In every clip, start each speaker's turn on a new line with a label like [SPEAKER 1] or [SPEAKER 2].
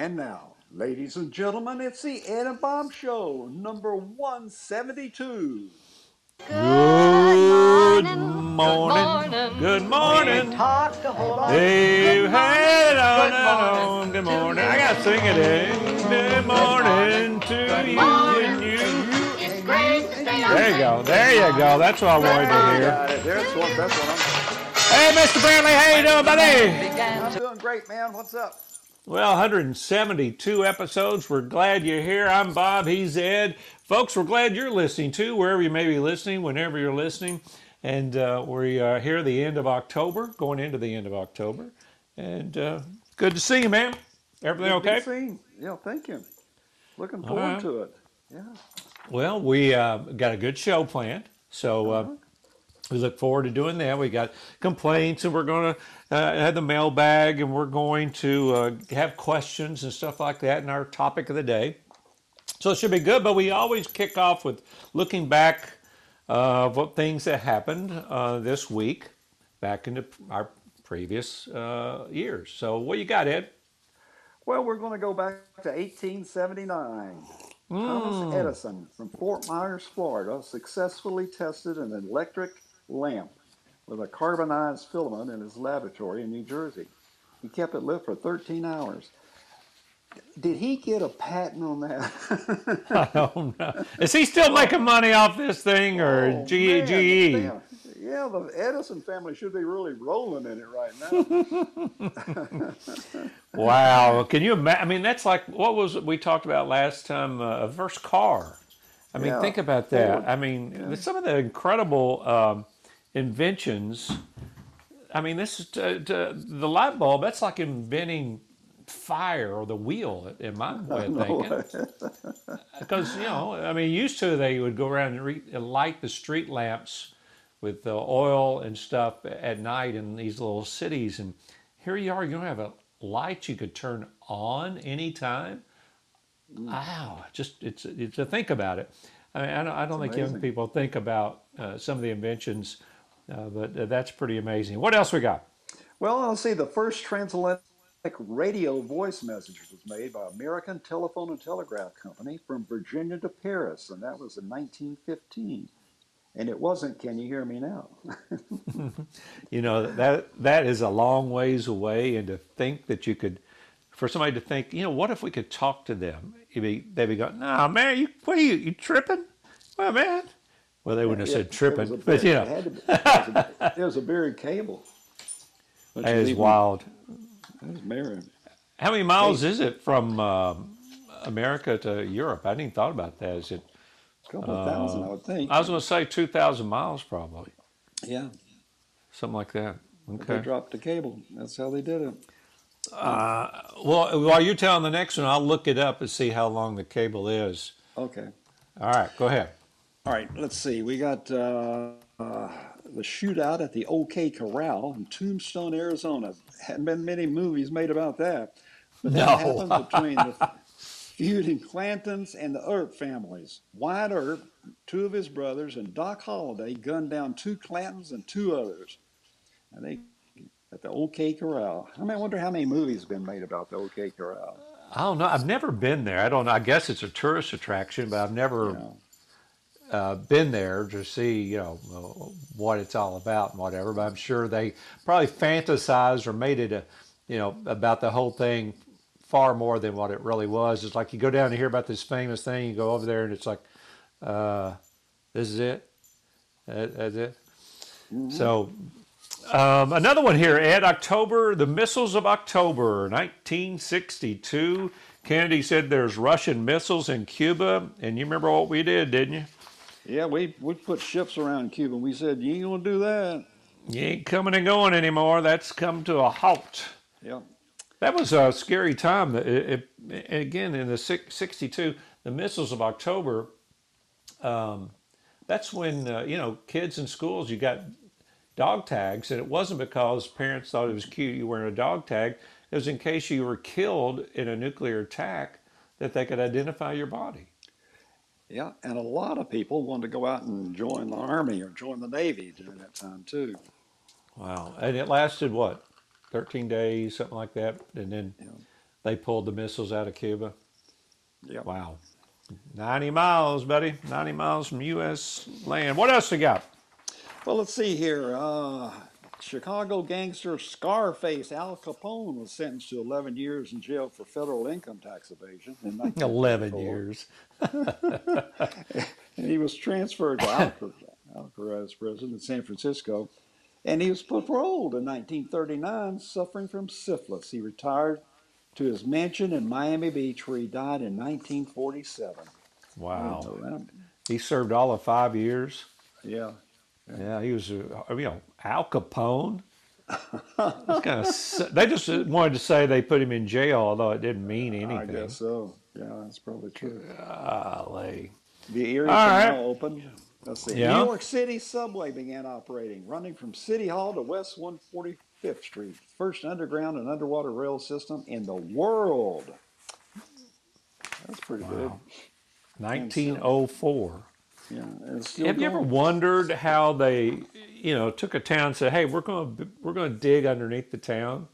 [SPEAKER 1] And now, ladies and gentlemen, it's the Ed and Bob Show, number 172.
[SPEAKER 2] Good
[SPEAKER 3] Good
[SPEAKER 2] morning.
[SPEAKER 3] morning.
[SPEAKER 2] Good morning.
[SPEAKER 3] Talk the whole
[SPEAKER 2] Hey, hey, on
[SPEAKER 3] Good
[SPEAKER 2] and
[SPEAKER 3] morning
[SPEAKER 2] on. Good morning. I got to sing it in. Good morning to you and you.
[SPEAKER 3] It's great to stay on
[SPEAKER 2] There you go. There you go. That's what I wanted to hear.
[SPEAKER 1] Got it. There's one. That's what
[SPEAKER 2] Hey, Mr. Brantley, how you doing, buddy?
[SPEAKER 1] I'm, I'm doing great, man. What's up?
[SPEAKER 2] Well, 172 episodes. We're glad you're here. I'm Bob. He's Ed. Folks, we're glad you're listening too, wherever you may be listening, whenever you're listening. And uh, we are here the end of October, going into the end of October. And uh, good to see you, man. Everything
[SPEAKER 1] Good
[SPEAKER 2] okay?
[SPEAKER 1] scene. Yeah, thank you. Looking forward
[SPEAKER 2] right.
[SPEAKER 1] to it. Yeah.
[SPEAKER 2] Well, we uh, got a good show planned. So uh, we look forward to doing that. We got complaints, and we're going to uh, had the mailbag, and we're going to uh, have questions and stuff like that in our topic of the day. So it should be good, but we always kick off with looking back uh, of what things that happened uh, this week back into our previous uh, years. So what you got, Ed?
[SPEAKER 1] Well, we're going to go back to 1879. Thomas Edison from Fort Myers, Florida, successfully tested an electric lamp with a carbonized filament in his laboratory in New Jersey. He kept it lit for 13 hours. Did he get a patent on that?
[SPEAKER 2] I don't know. Is he still making money off this thing, or
[SPEAKER 1] Oh,
[SPEAKER 2] G-
[SPEAKER 1] man,
[SPEAKER 2] GE?
[SPEAKER 1] Yeah, the Edison family should be really rolling in it right now.
[SPEAKER 2] Wow, can you imagine? I mean, that's like what was we talked about last time? Uh, a first car. I mean,
[SPEAKER 1] Yeah,
[SPEAKER 2] think about that. I mean, some of the incredible um, inventions. I mean, this is to, to, the light bulb. That's like inventing fire or the wheel, in my way of thinking. Because you know, I mean, used to they would go around and re- light the street lamps with the oil and stuff at night in these little cities, and here you are. You don't have a light you could turn on anytime. Wow, just it's it's to think about it. I mean, I don't, I don't think young people think about uh, some of the inventions, uh, but uh, that's pretty amazing. What else we got?
[SPEAKER 1] Well, I'll see. The first transatlantic radio voice message was made by American Telephone and Telegraph Company from Virginia to Paris, and that was in 1915. And it wasn't "Can you hear me now?"
[SPEAKER 2] You know that that is a long ways away, and to think that you could, for somebody to think, you know, what if we could talk to them? Be, they'd be going, "No, man, you what are you you tripping? Well, man." Well, they wouldn't have said tripping,
[SPEAKER 1] a
[SPEAKER 2] but you know,
[SPEAKER 1] be, it, was a, it was a buried cable.
[SPEAKER 2] That
[SPEAKER 1] you
[SPEAKER 2] wild.
[SPEAKER 1] It was.
[SPEAKER 2] How many miles is it from um, America to Europe? I hadn't even thought about that. Is it?
[SPEAKER 1] A couple of thousand, I would think.
[SPEAKER 2] I was going to say two thousand miles, probably
[SPEAKER 1] yeah,
[SPEAKER 2] something like that.
[SPEAKER 1] but they dropped the cable. That's how they did it.
[SPEAKER 2] Well, while you're telling the next one, I'll look it up and see how long the cable is.
[SPEAKER 1] Okay.
[SPEAKER 2] All right, go ahead.
[SPEAKER 1] All right, let's see. We got uh, uh, the shootout at the OK Corral in Tombstone, Arizona. Hadn't been many movies made about that. But that
[SPEAKER 2] No.
[SPEAKER 1] happened between the feuding Clantons and the Earp families. Wyatt Earp, two of his brothers, and Doc Holliday gunned down two Clantons and two others. And they at the OK Corral. I mean, I wonder how many movies have been made about the OK Corral.
[SPEAKER 2] I don't know. I've never been there. I don't know. I guess it's a tourist attraction, but I've never
[SPEAKER 1] know.
[SPEAKER 2] Uh, been there to see, you know, uh, what it's all about and whatever. But I'm sure they probably fantasized or made it a, you know, about the whole thing far more than what it really was. It's like you go down and hear about this famous thing, you go over there and it's like, uh, this is it. That, that's it. So um, another one here, Ed. October, the missiles of October, 1962. Kennedy said there's Russian missiles in Cuba, and you remember what we did, didn't you?
[SPEAKER 1] Yeah, we, we put ships around Cuba. and We said, you ain't going to do that.
[SPEAKER 2] You ain't coming and going anymore. That's come to a halt.
[SPEAKER 1] Yeah.
[SPEAKER 2] That was a scary time. It, it, again, in the 62, the missiles of October, um, that's when, uh, you know, kids in schools, you got dog tags, and it wasn't because parents thought it was cute you wearing a dog tag. It was in case you were killed in a nuclear attack that they could identify your body.
[SPEAKER 1] Yeah, and a lot of people wanted to go out and join the army or join the navy during that time too.
[SPEAKER 2] Wow. And it lasted what? 13 days, something like that. And then
[SPEAKER 1] Yeah.
[SPEAKER 2] they pulled the missiles out of Cuba.
[SPEAKER 1] Yep.
[SPEAKER 2] Wow. 90 miles, buddy. 90 miles from U.S. land. What else you got?
[SPEAKER 1] Well, let's see here. Uh, Chicago gangster Scarface Al Capone was sentenced to 11 years in jail for federal income tax evasion in
[SPEAKER 2] 11 years.
[SPEAKER 1] And he was transferred to Alcar- Alcatraz prison in San Francisco. And he was paroled in 1939, suffering from syphilis. He retired to his mansion in Miami Beach, where he died in 1947.
[SPEAKER 2] Wow. He served all of five years.
[SPEAKER 1] Yeah.
[SPEAKER 2] Yeah, he was, uh, you know, Al Capone. That's kind of, they just wanted to say they put him in jail, although it didn't mean anything.
[SPEAKER 1] I guess so. Yeah, that's probably true.
[SPEAKER 2] Golly.
[SPEAKER 1] The Erie
[SPEAKER 2] All right.
[SPEAKER 1] Canal opened. Let's see.
[SPEAKER 2] Yeah.
[SPEAKER 1] New York City subway began operating, running from City Hall to West 145th Street. First underground and underwater rail system in the world. That's pretty
[SPEAKER 2] Wow. 1904.
[SPEAKER 1] Yeah, and it's still
[SPEAKER 2] Have you ever wondered how they, you know, took a town and said, "Hey, we're going to we're going to dig underneath the town,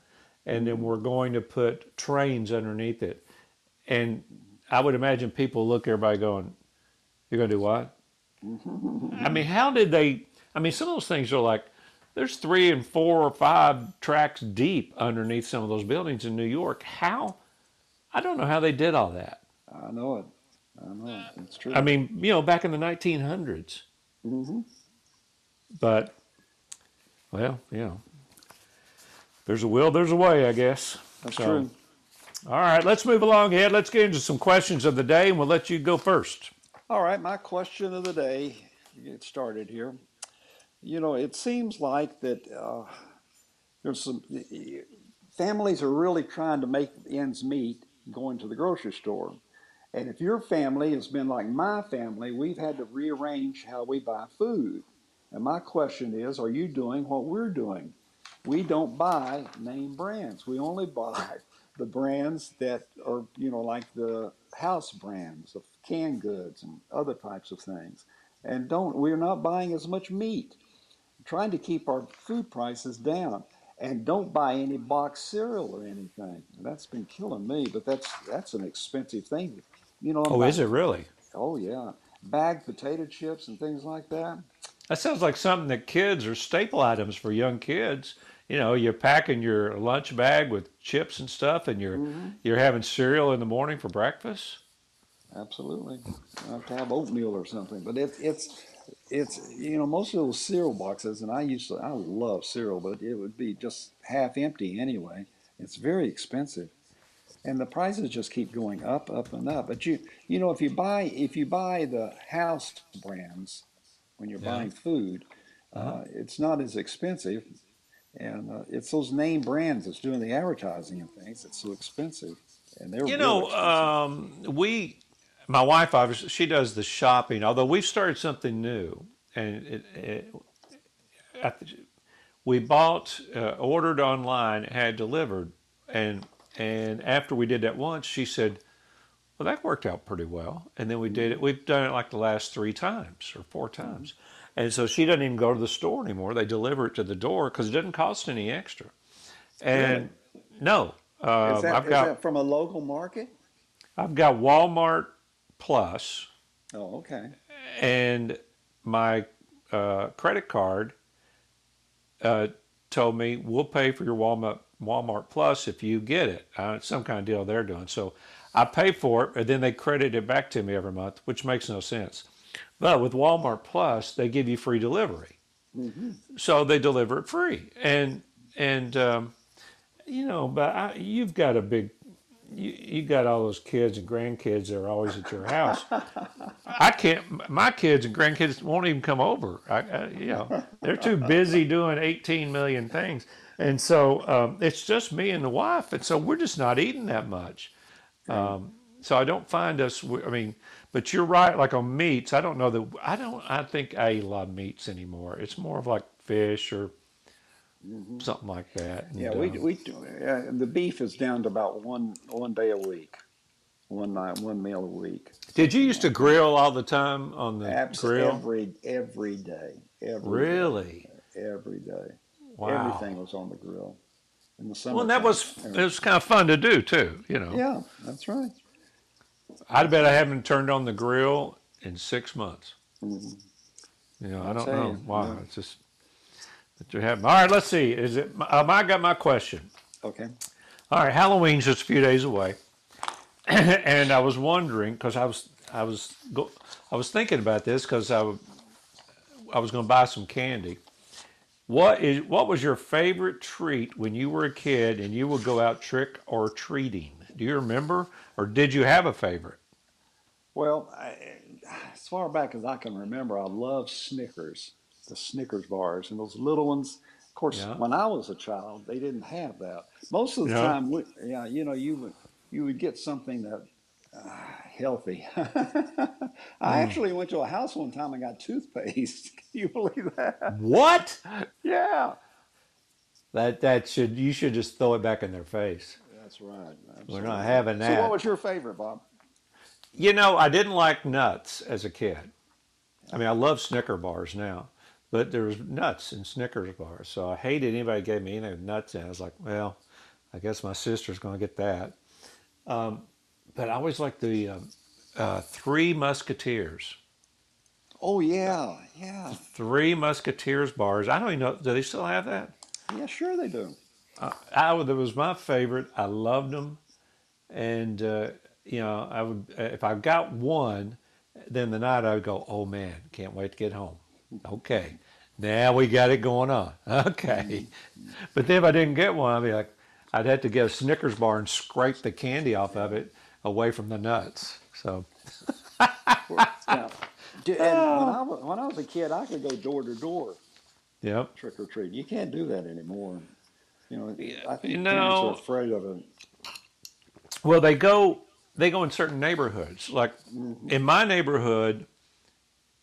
[SPEAKER 2] and then we're going to put trains underneath it." And I would imagine people look at everybody going, "You're going to do what?" I mean, how did they? I mean, some of those things are like there's three and four or five tracks deep underneath some of those buildings in New York. How? I don't know how they did all that.
[SPEAKER 1] I know it. I know it. It's true.
[SPEAKER 2] I mean, you know, back in the 1900s.
[SPEAKER 1] Mm-hmm.
[SPEAKER 2] But, well, you know, there's a will, there's a way, I guess.
[SPEAKER 1] That's
[SPEAKER 2] So,
[SPEAKER 1] true.
[SPEAKER 2] All right, let's move along ahead. Let's get into some questions of the day, and we'll let you go first.
[SPEAKER 1] All right, my question of the day. Get started here. You know, it seems like that uh, there's some families are really trying to make ends meet going to the grocery store. And if your family has been like my family, we've had to rearrange how we buy food. And my question is, are you doing what we're doing? We don't buy name brands. We only buy the brands that are, you know, like the house brands of canned goods and other types of things. And don't we're not buying as much meat. trying to keep our food prices down. And don't buy any box cereal or anything. That's been killing me, but that's that's an expensive thing. You know,
[SPEAKER 2] Oh, is it really?
[SPEAKER 1] Oh yeah, bagged potato chips and things like that.
[SPEAKER 2] That sounds like something that kids are staple items for young kids. You know, you're packing your lunch bag with chips and stuff, and you're mm-hmm. you're having cereal in the morning for breakfast.
[SPEAKER 1] Absolutely, I have to have oatmeal or something. But it's it's it's you know most of those cereal boxes, and I used to I love cereal, but it would be just half empty anyway. It's very expensive, and the prices just keep going up, up, and up. But you you know if you buy if you buy the house brands when you're
[SPEAKER 2] Yeah.
[SPEAKER 1] buying food,
[SPEAKER 2] Uh-huh.
[SPEAKER 1] uh, it's not as expensive. And uh, it's those name brands that's doing the advertising and things. It's so expensive, and they're
[SPEAKER 2] You know, um, we, my wife, obviously, she does the shopping. Although we've started something new, and it, it, we bought, uh, ordered online, had delivered, and and after we did that once, she said, "Well, that worked out pretty well." And then we did it. We've done it like the last three times or four times, and so she doesn't even go to the store anymore. They deliver it to the door because it doesn't cost any extra. And no, uh,
[SPEAKER 1] Is that,
[SPEAKER 2] I've
[SPEAKER 1] is
[SPEAKER 2] got
[SPEAKER 1] that from a local market?
[SPEAKER 2] I've got Walmart Plus,
[SPEAKER 1] Oh, okay.
[SPEAKER 2] and my uh, credit card uh, told me we'll pay for your Walmart Walmart Plus if you get it. Uh, it's some kind of deal they're doing. So I pay for it, and then they credit it back to me every month, which makes no sense. But with Walmart Plus, they give you free delivery, so they deliver it free. And and um, you know, but I, you've got a big you, you got all those kids and grandkids that are always at your house. I can't. My kids and grandkids won't even come over. I, I, you know, they're too busy doing 18 million things, and so um, it's just me and the wife, and so we're just not eating that much. Um, so I don't find us. I mean, but you're right. Like on meats, I don't know that. I don't. I think I eat a lot of meats anymore. It's more of like fish or something like that.
[SPEAKER 1] Yeah, we
[SPEAKER 2] um,
[SPEAKER 1] we uh, the beef is down to about one one day a week, one night, one meal a week.
[SPEAKER 2] Did you used to grill all the time on the
[SPEAKER 1] Abs-
[SPEAKER 2] grill?
[SPEAKER 1] every every day, every day,
[SPEAKER 2] Really?
[SPEAKER 1] every day.
[SPEAKER 2] Wow.
[SPEAKER 1] Everything was on the grill. in the summer.
[SPEAKER 2] Well, and that was it was kind of fun to do too. You know,
[SPEAKER 1] Yeah, that's right.
[SPEAKER 2] I bet I haven't turned on the grill in six months.
[SPEAKER 1] Mhm.
[SPEAKER 2] You know, I
[SPEAKER 1] I'll
[SPEAKER 2] don't know.
[SPEAKER 1] you,
[SPEAKER 2] Wow,
[SPEAKER 1] yeah.
[SPEAKER 2] it's just that you have. All right, let's see. Is it? Um, I got my question.
[SPEAKER 1] Okay.
[SPEAKER 2] All right, Halloween's just a few days away, and I was wondering because I was I was go, I was thinking about this because I, I was going to buy some candy. What is what was your favorite treat when you were a kid and you would go out trick or treating? Do you remember, or did you have a favorite?
[SPEAKER 1] Well, I, as far back as I can remember, I love Snickers, the Snickers bars, and those little ones. Of course,
[SPEAKER 2] Yeah.
[SPEAKER 1] when I was a child, they didn't have that. Most of the
[SPEAKER 2] Yeah.
[SPEAKER 1] time, we, yeah, you know, you would you would get something that uh, healthy. I actually went to a house one time and got toothpaste. Can you believe that?
[SPEAKER 2] What?
[SPEAKER 1] Yeah.
[SPEAKER 2] That that should you should just throw it back in their face.
[SPEAKER 1] That's right.
[SPEAKER 2] We're not having that.
[SPEAKER 1] So, what was your favorite, Bob?
[SPEAKER 2] You know, I didn't like nuts as a kid. I mean, I love Snicker bars now, but there was nuts in Snickers bars, so I hated anybody gave me any nuts in. it. I was like, well, I guess my sister's going to get that. Um, but I always liked the um, uh, Three Musketeers.
[SPEAKER 1] Oh yeah, yeah,
[SPEAKER 2] Three Musketeers bars. I don't even know. Do they still have that?
[SPEAKER 1] yeah. Sure they do.
[SPEAKER 2] Uh, I that was my favorite. I loved them, and uh, you know, I would if I got one, then the night I would go, oh man, can't wait to get home. Okay, now we got it going on. Okay, but then if I didn't get one, I'd be like, I'd have to get a Snickers bar and scrape the candy off of it away from the nuts. So
[SPEAKER 1] Yeah. D- And when I ah. was when I was a kid, I could go door to door
[SPEAKER 2] yep.
[SPEAKER 1] trick or treat. You can't do that anymore. You know, I think
[SPEAKER 2] you
[SPEAKER 1] parents are afraid of it.
[SPEAKER 2] Well, they go they go in certain neighborhoods. Like mm-hmm. in my neighborhood,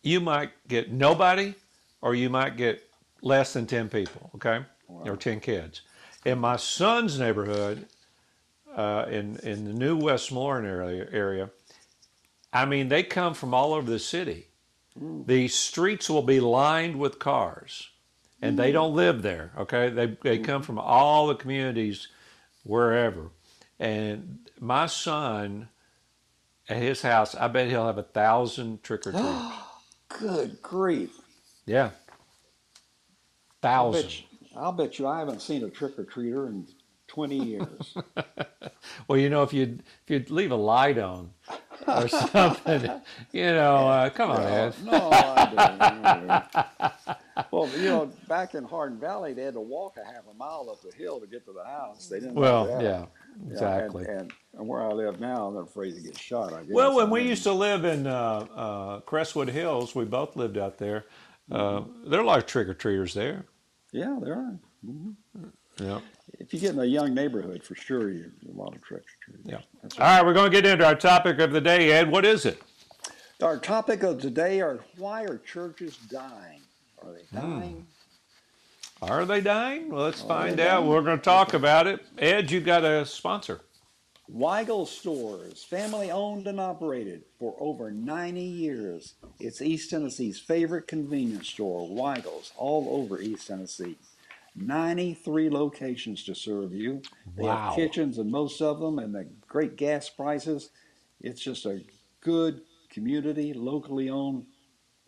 [SPEAKER 2] you might get nobody, or you might get less than ten people. Okay, or ten kids. In my son's neighborhood, uh, in in the new Westmoreland area, area, I mean, they come from all over the city. Mm. The streets will be lined with cars, and they mm. don't live there. Okay, they they mm. come from all the communities, wherever. And my son, at his house, I bet he'll have a thousand trick or treaters.
[SPEAKER 1] Good grief!
[SPEAKER 2] yeah,
[SPEAKER 1] I'll bet, you, I'll bet you I haven't seen a trick or treater in twenty years.
[SPEAKER 2] Well, you know, if you'd if you'd leave a light on or something, you know, uh, come on, Ed.
[SPEAKER 1] no, I didn't. Well, you know, back in Hardin Valley, they had to walk a half a mile up the hill to get to the house. They didn't.
[SPEAKER 2] Well, yeah,
[SPEAKER 1] Yeah,
[SPEAKER 2] exactly.
[SPEAKER 1] And, and, and where I live now, I'm afraid to get shot. I guess.
[SPEAKER 2] Well, when we used to live in uh, uh, Crestwood Hills, we both lived out there. Uh,
[SPEAKER 1] Mm-hmm.
[SPEAKER 2] there are a lot of trick or treaters there.
[SPEAKER 1] Yeah, there are.
[SPEAKER 2] Yeah.
[SPEAKER 1] If you get in a young neighborhood, for sure, you a lot of trick or treaters.
[SPEAKER 2] Yeah. All right, we're going to get into our topic of the day, Ed. What is it?
[SPEAKER 1] Our topic of today are why are churches dying? Are they
[SPEAKER 2] Hmm.
[SPEAKER 1] dying?
[SPEAKER 2] Are they dying? Well, let's
[SPEAKER 1] Are
[SPEAKER 2] find out.
[SPEAKER 1] dying?
[SPEAKER 2] We're going to talk about it. Ed, you got a sponsor.
[SPEAKER 1] Weigel Stores, family owned and operated for over 90 years. It's East Tennessee's favorite convenience store, Weigel's, all over East Tennessee. 93 locations to serve you. They
[SPEAKER 2] Wow.
[SPEAKER 1] have kitchens in most of them and the great gas prices. It's just a good community, locally owned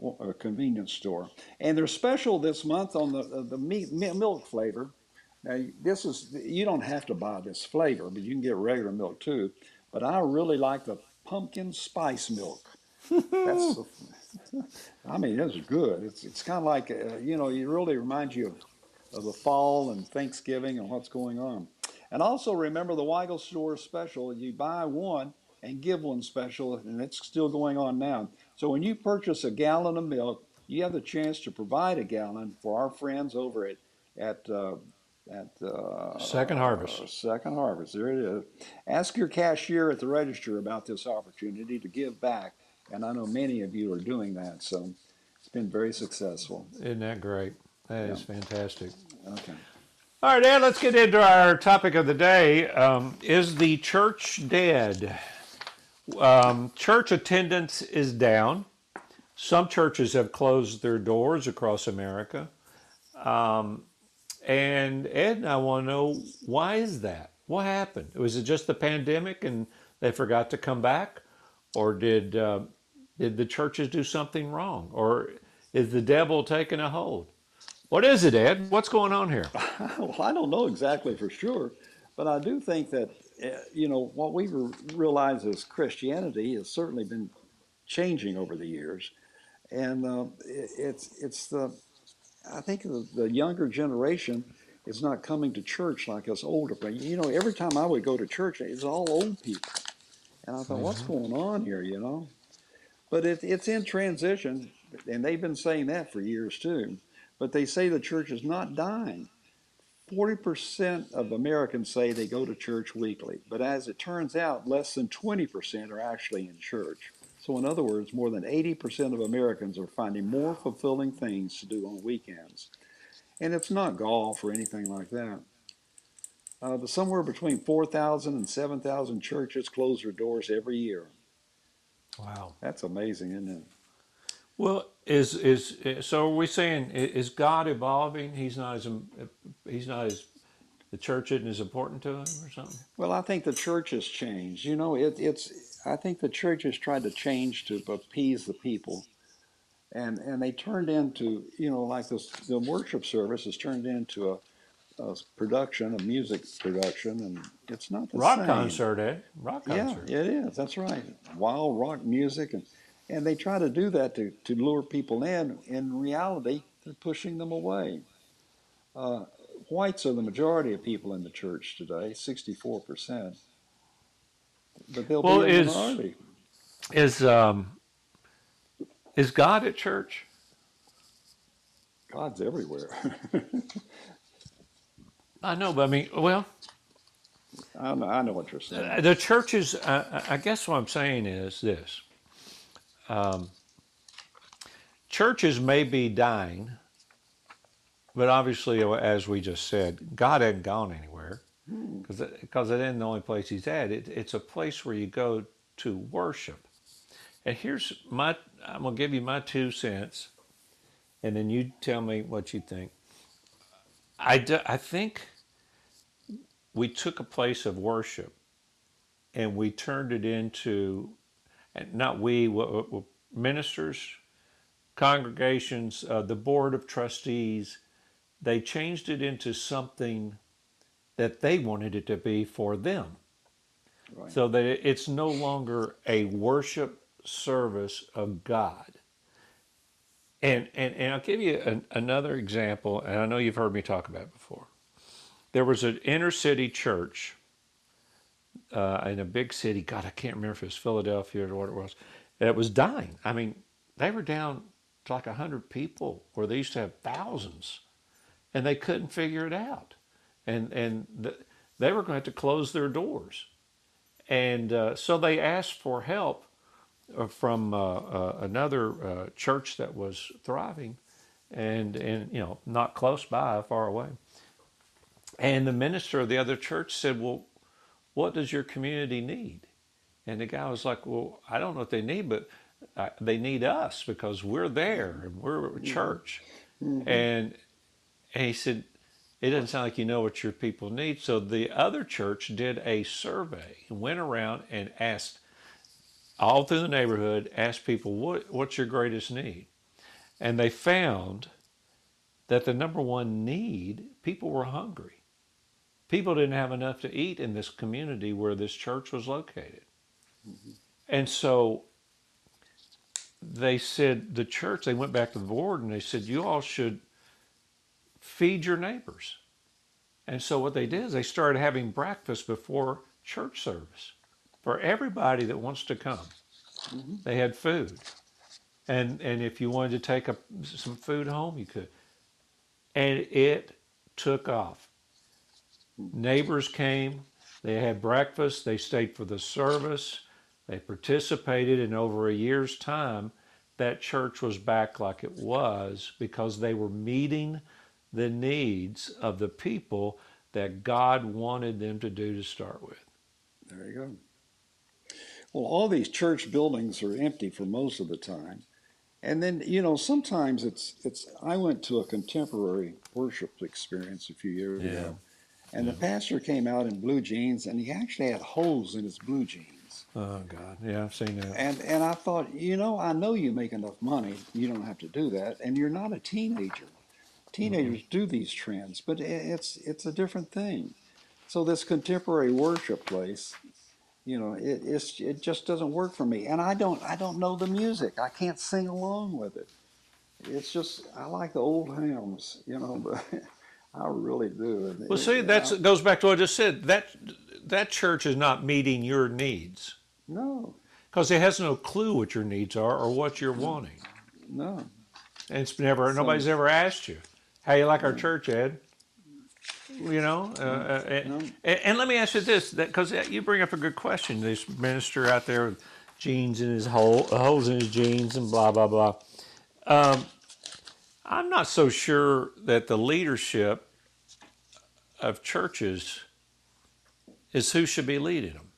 [SPEAKER 1] uh, convenience store. And they're special this month on the, uh, the meat, mi- milk flavor. Now, this is, you don't have to buy this flavor, but you can get regular milk too. But I really like the pumpkin spice milk. That's, I mean, it's good. It's, it's kind of like, uh, you know, it really reminds you of, of the fall and Thanksgiving and what's going on. And also remember the Weigel Store special. You buy one and give one special, and it's still going on now. So when you purchase a gallon of milk, you have the chance to provide a gallon for our friends over at at uh, at uh,
[SPEAKER 2] Second Harvest.
[SPEAKER 1] Second Harvest. There it is. Ask your cashier at the register about this opportunity to give back, and I know many of you are doing that. So it's been very successful.
[SPEAKER 2] Isn't that great? That is fantastic.
[SPEAKER 1] Okay.
[SPEAKER 2] All right, Ed, let's get into our topic of the day. Um, is the church dead? Um, church attendance is down. Some churches have closed their doors across America. Um, And Ed and I want to know why is that? What happened? Was it just the pandemic and they forgot to come back, or did uh, did the churches do something wrong, or is the devil taking a hold? What is it, Ed? What's going on here?
[SPEAKER 1] well, I don't know exactly for sure, but I do think that uh, you know what we realize is Christianity has certainly been changing over the years, and uh, it, it's it's the I think the, the younger generation is not coming to church like us older. You know, every time I would go to church, it's all old people, and I thought, what's going on here? You know, but it, it's in transition, and they've been saying that for years too. But they say the church is not dying. 40% of Americans say they go to church weekly, but as it turns out, less than 20% are actually in church. So, in other words, more than 80% of Americans are finding more fulfilling things to do on weekends. And it's not golf or anything like that. Uh, but somewhere between 4,000 and 7,000 churches close their doors every year.
[SPEAKER 2] Wow.
[SPEAKER 1] That's amazing, isn't it?
[SPEAKER 2] Well, is is so? Are we saying i- is God evolving? He's not as im- he's not as the church isn't as important to him or something.
[SPEAKER 1] Well, I think the church has changed. You know, it, it's. I think the church has tried to change to appease the people, and and they turned into you know like this. The worship service has turned into a, a production, a music production, and it's not the
[SPEAKER 2] Rock
[SPEAKER 1] same.
[SPEAKER 2] concert, eh? Rock concert.
[SPEAKER 1] Yeah,
[SPEAKER 2] concert.
[SPEAKER 1] it is. That's right. Wild rock music, and and they try to do that to to lure people in. In reality, they're pushing them away. Uh, whites are the majority of people in the church today, sixty-four percent. But they'll
[SPEAKER 2] Well,
[SPEAKER 1] be a
[SPEAKER 2] is-
[SPEAKER 1] minority.
[SPEAKER 2] Is um is God at church?
[SPEAKER 1] God's everywhere.
[SPEAKER 2] I know, but I mean, well,
[SPEAKER 1] I know, I know what you're saying.
[SPEAKER 2] the churches. Uh, I guess what I'm saying is this: um, churches may be dying, but obviously, as we just said, God hadn't gone anywhere because because it isn't the only place He's at. It, it's a place where you go to worship. And here's my: I'm gonna give you my two cents, and then you tell me what you think. I, do, I think we took a place of worship and we turned it into, not we, ministers, congregations, uh, the board of trustees, they changed it into something that they wanted it to be for them.
[SPEAKER 1] Right.
[SPEAKER 2] So that it's no longer a worship service of God. And, and, and I'll give you an, another example, and I know you've heard me talk about it before. There was an inner city church uh, in a big city. God, I can't remember if it was Philadelphia or what it was. It was dying. I mean, they were down to like 100 people where they used to have thousands, and they couldn't figure it out. And, and the, they were going to have to close their doors. And uh, so they asked for help uh, from uh, uh, another uh, church that was thriving and, and, you know, not close by, far away. And the minister of the other church said, Well, what does your community need? And the guy was like, Well, I don't know what they need, but uh, they need us because we're there and we're a church. And, and he said, It doesn't sound like you know what your people need. So the other church did a survey and went around and asked all through the neighborhood, asked people, what, What's your greatest need? And they found that the number one need, people were hungry. People didn't have enough to eat in this community where this church was located. Mm-hmm. And so they said, the church, they went back to the board and they said, you all should feed your neighbors. And so what they did is they started having breakfast before church service for everybody that wants to come. Mm-hmm. They had food. And, and if you wanted to take a, some food home, you could. And it took off. Neighbors came, they had breakfast, they stayed for the service, they participated, and over a year's time, that church was back like it was because they were meeting the needs of the people that God wanted them to do to start with.
[SPEAKER 1] There you go. Well, all these church buildings are empty for most of the time. And then you know sometimes it's it's. I went to a contemporary worship experience a few years
[SPEAKER 2] Yeah.
[SPEAKER 1] ago, and the pastor came out in blue jeans, and he actually had holes in his blue jeans.
[SPEAKER 2] Oh God, yeah, I've seen that.
[SPEAKER 1] And and I thought, you know, I know you make enough money, you don't have to do that, and you're not a teenager. Teenagers mm-hmm. do these trends, but it's it's a different thing. So this contemporary worship place, you know, it it's, it just doesn't work for me, and I don't I don't know the music. I can't sing along with it. It's just I like the old hymns, you know, but I really do. And
[SPEAKER 2] Well, see,
[SPEAKER 1] that
[SPEAKER 2] goes back to what I just said. That that church is not meeting your needs
[SPEAKER 1] no,
[SPEAKER 2] because it has no clue what your needs are or what you're wanting.
[SPEAKER 1] no.
[SPEAKER 2] And it's never
[SPEAKER 1] So-
[SPEAKER 2] nobody's ever asked you how you like our church, Ed. You know, uh, uh, and,
[SPEAKER 1] No.
[SPEAKER 2] and, and let me ask you this: because you bring up a good question. This minister out there with jeans in his hole, holes in his jeans, and blah blah blah. Um, I'm not so sure that the leadership of churches is who should be leading them.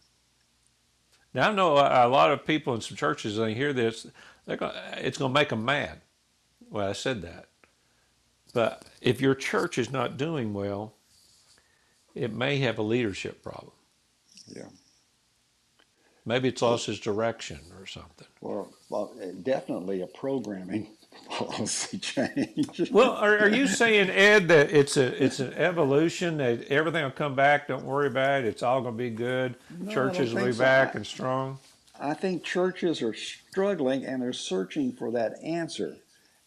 [SPEAKER 2] Now I know a, lot of people in some churches. They hear this, they're going, it's going to make them mad. Well, I said that. But if your church is not doing well, it may have a leadership problem.
[SPEAKER 1] Yeah.
[SPEAKER 2] Maybe it's lost its direction or something.
[SPEAKER 1] Well, well, eh, definitely a programming policy change.
[SPEAKER 2] Well, are, are you saying, Ed, that it's a it's an evolution that everything will come back? Don't worry about it. It's all going to be good.
[SPEAKER 1] No,
[SPEAKER 2] Churches will be
[SPEAKER 1] so.
[SPEAKER 2] back
[SPEAKER 1] I-
[SPEAKER 2] and strong.
[SPEAKER 1] I think churches are struggling and they're searching for that answer,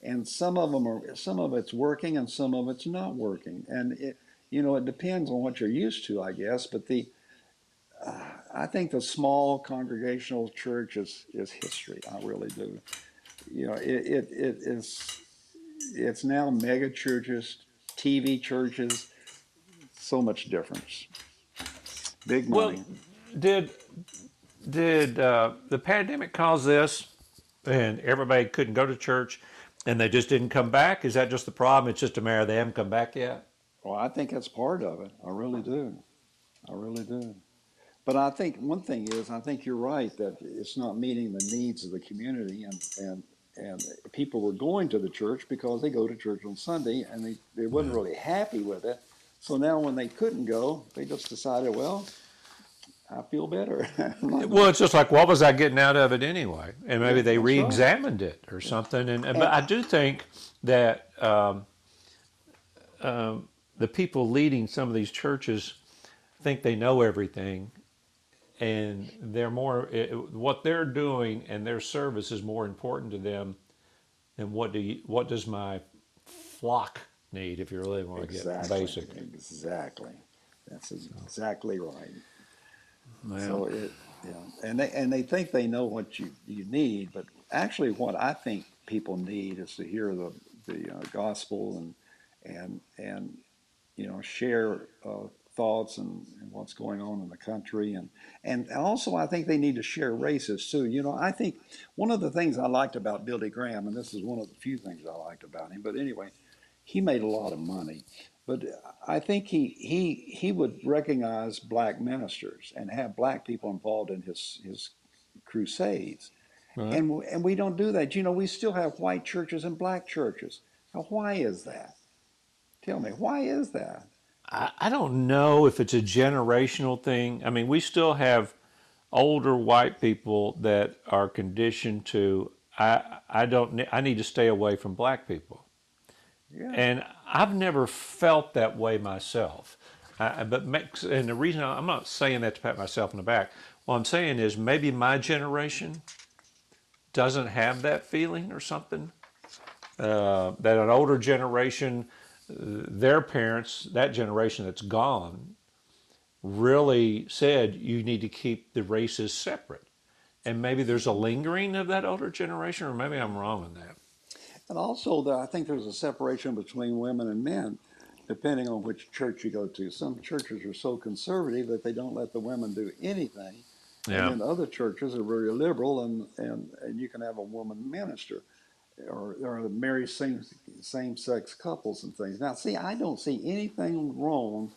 [SPEAKER 1] and some of them are some of it's working and some of it's not working, and it you know it depends on what you're used to, I guess. But the uh, I think the small congregational church is is history. I really do. You know, it it, it is it's now mega churches, TV churches, so much difference. Big money.
[SPEAKER 2] Well, did did uh, the pandemic cause this, and everybody couldn't go to church, and they just didn't come back? Is that just the problem? It's just a matter they haven't come back yet.
[SPEAKER 1] Well, I think that's part of it. I really do. I really do. But I think one thing is, I think you're right that it's not meeting the needs of the community, and and and people were going to the church because they go to church on Sunday, and they they wasn't really happy with it. So now when they couldn't go, they just decided, well, I feel better.
[SPEAKER 2] Well, it's just like what was I getting out of it anyway, and maybe they
[SPEAKER 1] that's
[SPEAKER 2] re-examined it or something. And, and but I do think that um, um, the people leading some of these churches think they know everything, and they're more it, what they're doing and their service is more important to them than what do you, what does my flock need if you really want to get
[SPEAKER 1] exactly.
[SPEAKER 2] basic.
[SPEAKER 1] Exactly. That's exactly right.
[SPEAKER 2] Well,
[SPEAKER 1] So it, yeah, and they and they think they know what you you need, but actually, what I think people need is to hear the the uh, gospel and and and you know share uh, thoughts and, and what's going on in the country, and and also I think they need to share races too. You know, I think one of the things I liked about Billy Graham, and this is one of the few things I liked about him, but anyway, he made a lot of money. But I think he, he he would recognize black ministers and have black people involved in his his crusades,
[SPEAKER 2] Right.
[SPEAKER 1] and and we don't do that. You know, we still have white churches and black churches. Now, why is that? Tell me, why is that?
[SPEAKER 2] I, I don't know if it's a generational thing. I mean, we still have older white people that are conditioned to I I don't I need to stay away from black people,
[SPEAKER 1] Yeah,
[SPEAKER 2] and I've never felt that way myself. I, but and the reason I, I'm not saying that to pat myself in the back. What I'm saying is maybe my generation doesn't have that feeling or something. Uh, that an older generation, their parents, that generation that's gone, really said you need to keep the races separate. And maybe there's a lingering of that older generation, or maybe I'm wrong in that.
[SPEAKER 1] and also that I think there's a separation between women and men, depending on which church you go to. Some churches are so conservative that they don't let the women do anything.
[SPEAKER 2] Yeah.
[SPEAKER 1] And then other churches are very liberal, and, and, and you can have a woman minister, or or marry same same sex couples and things. Now, see, I don't see anything wrong